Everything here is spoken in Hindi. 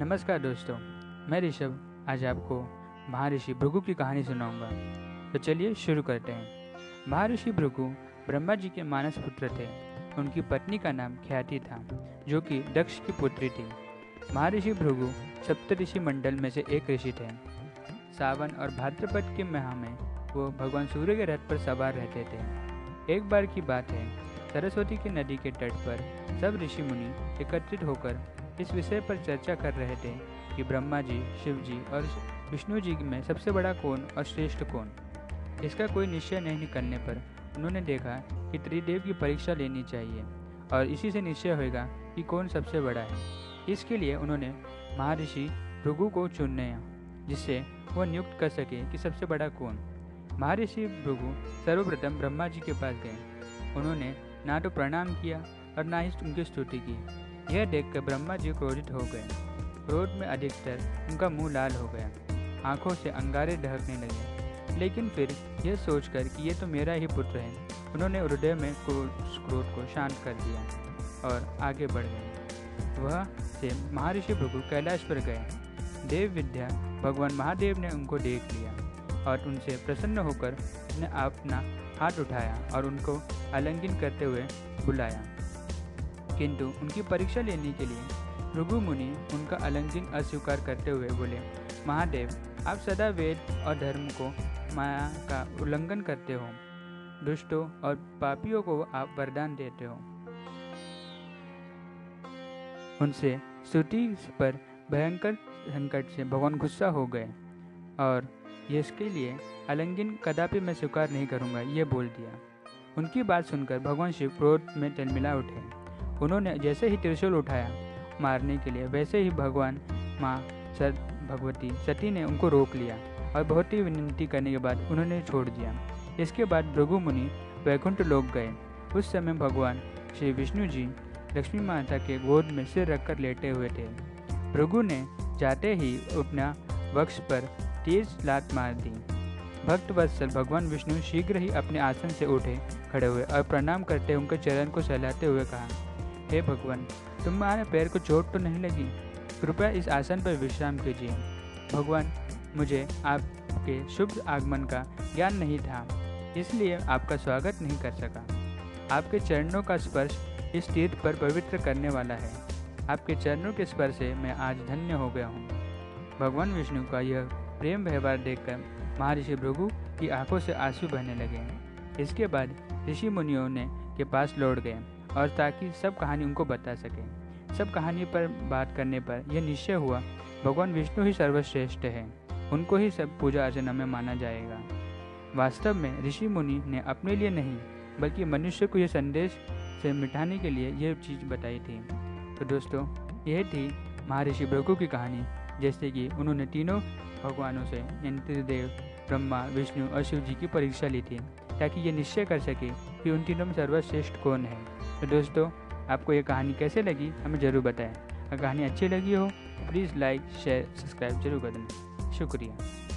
नमस्कार दोस्तों, मैं ऋषभ। आज आपको महर्षि भृगु की कहानी सुनाऊँगा। तो चलिए शुरू करते हैं। महर्षि भृगु ब्रह्मा जी के मानस पुत्र थे। उनकी पत्नी का नाम ख्याति था, जो कि दक्ष की पुत्री थी। महर्षि भृगु सप्तऋषि मंडल में से एक ऋषि थे। सावन और भाद्रपद के माह में वो भगवान सूर्य के रथ पर सवार रहते थे। एक बार की बात है, सरस्वती की नदी के तट पर सब ऋषि मुनि एकत्रित होकर इस विषय पर चर्चा कर रहे थे कि ब्रह्मा जी, शिव जी और विष्णु जी में सबसे बड़ा कौन और श्रेष्ठ कौन? इसका कोई निश्चय नहीं करने पर उन्होंने देखा कि त्रिदेव की परीक्षा लेनी चाहिए और इसी से निश्चय होगा कि कौन सबसे बड़ा है। इसके लिए उन्होंने महर्षि भृगु को चुनने, जिससे वह नियुक्त कर सके कि सबसे बड़ा कौन। महर्षि भृगु सर्वप्रथम ब्रह्मा जी के पास गए। उन्होंने ना तो प्रणाम किया और ना ही उनकी स्तुति की। यह देखकर ब्रह्मा जी क्रोधित हो गए। क्रोध में अधिकतर उनका मुँह लाल हो गया। आँखों से अंगारे ढहकने लगे। लेकिन फिर यह सोचकर कि यह तो मेरा ही पुत्र है। उन्होंने हृदय में क्रोध को शांत कर दिया और आगे बढ़ गए। वह से महर्षि भृगु कैलाश पर गए। देव विद्या भगवान महादेव ने उनको देख लिया और उनसे प्रसन्न होकर ने अपना हाथ उठाया और उनको आलिंगन करते हुए बुलाया। किंतु उनकी परीक्षा लेने के लिए भृगु मुनि उनका आलिंगन अस्वीकार करते हुए बोले, महादेव, आप सदा वेद और धर्म को माया का उल्लंघन करते हो। दुष्टों और पापियों को आप वरदान देते हो। उनसे स्तुति पर भयंकर संकट से भगवान गुस्सा हो गए और इसके लिए अलंगिन कदापि मैं स्वीकार नहीं करूँगा, ये बोल दिया। उनकी बात सुनकर भगवान शिव क्रोध में तिलमिला उठे। उन्होंने जैसे ही त्रिशूल उठाया मारने के लिए, वैसे ही भगवान माँ सत भगवती सती ने उनको रोक लिया और बहुत ही विनती करने के बाद उन्होंने छोड़ दिया। इसके बाद भृगु मुनि वैकुंठ लोक गए। उस समय भगवान श्री विष्णु जी लक्ष्मी माता के गोद में सिर रखकर लेटे हुए थे। भृगु ने जाते ही अपना वक्ष पर तेज लात मार दी। भक्त वत्सल भगवान विष्णु शीघ्र ही अपने आसन से उठे, खड़े हुए और प्रणाम करते उनके चरण को सहलाते हुए कहा हे भगवान, तुम्हारे पैर को चोट तो नहीं लगी? कृपया इस आसन पर विश्राम कीजिए। भगवान, मुझे आपके शुभ आगमन का ज्ञान नहीं था, इसलिए आपका स्वागत नहीं कर सका। आपके चरणों का स्पर्श इस तीर्थ पर पवित्र करने वाला है। आपके चरणों के स्पर्श से मैं आज धन्य हो गया हूँ। भगवान विष्णु का यह प्रेम व्यवहार देखकर महर्षि भृगु की आँखों से आँसू बहने लगे। इसके बाद ऋषि मुनियों ने के पास लौट गए। और ताकि सब कहानी उनको बता सके। सब कहानी पर बात करने पर यह निश्चय हुआ, भगवान विष्णु ही सर्वश्रेष्ठ है। उनको ही सब पूजा अर्चना में माना जाएगा। वास्तव में ऋषि मुनि ने अपने लिए नहीं, बल्कि मनुष्य को यह संदेश से मिटाने के लिए यह चीज़ बताई थी। तो दोस्तों, यह थी महर्षि भृगु की कहानी, जैसे कि उन्होंने तीनों भगवानों से देव ब्रह्मा, विष्णु और शिव जी की परीक्षा ली थी। ताकि ये निश्चय कर सके कि उन तीनों में सर्वश्रेष्ठ कौन है। तो दोस्तों, आपको ये कहानी कैसे लगी, हमें ज़रूर बताएँ। अगर कहानी अच्छी लगी हो प्लीज़ लाइक शेयर सब्सक्राइब ज़रूर कर देना। शुक्रिया।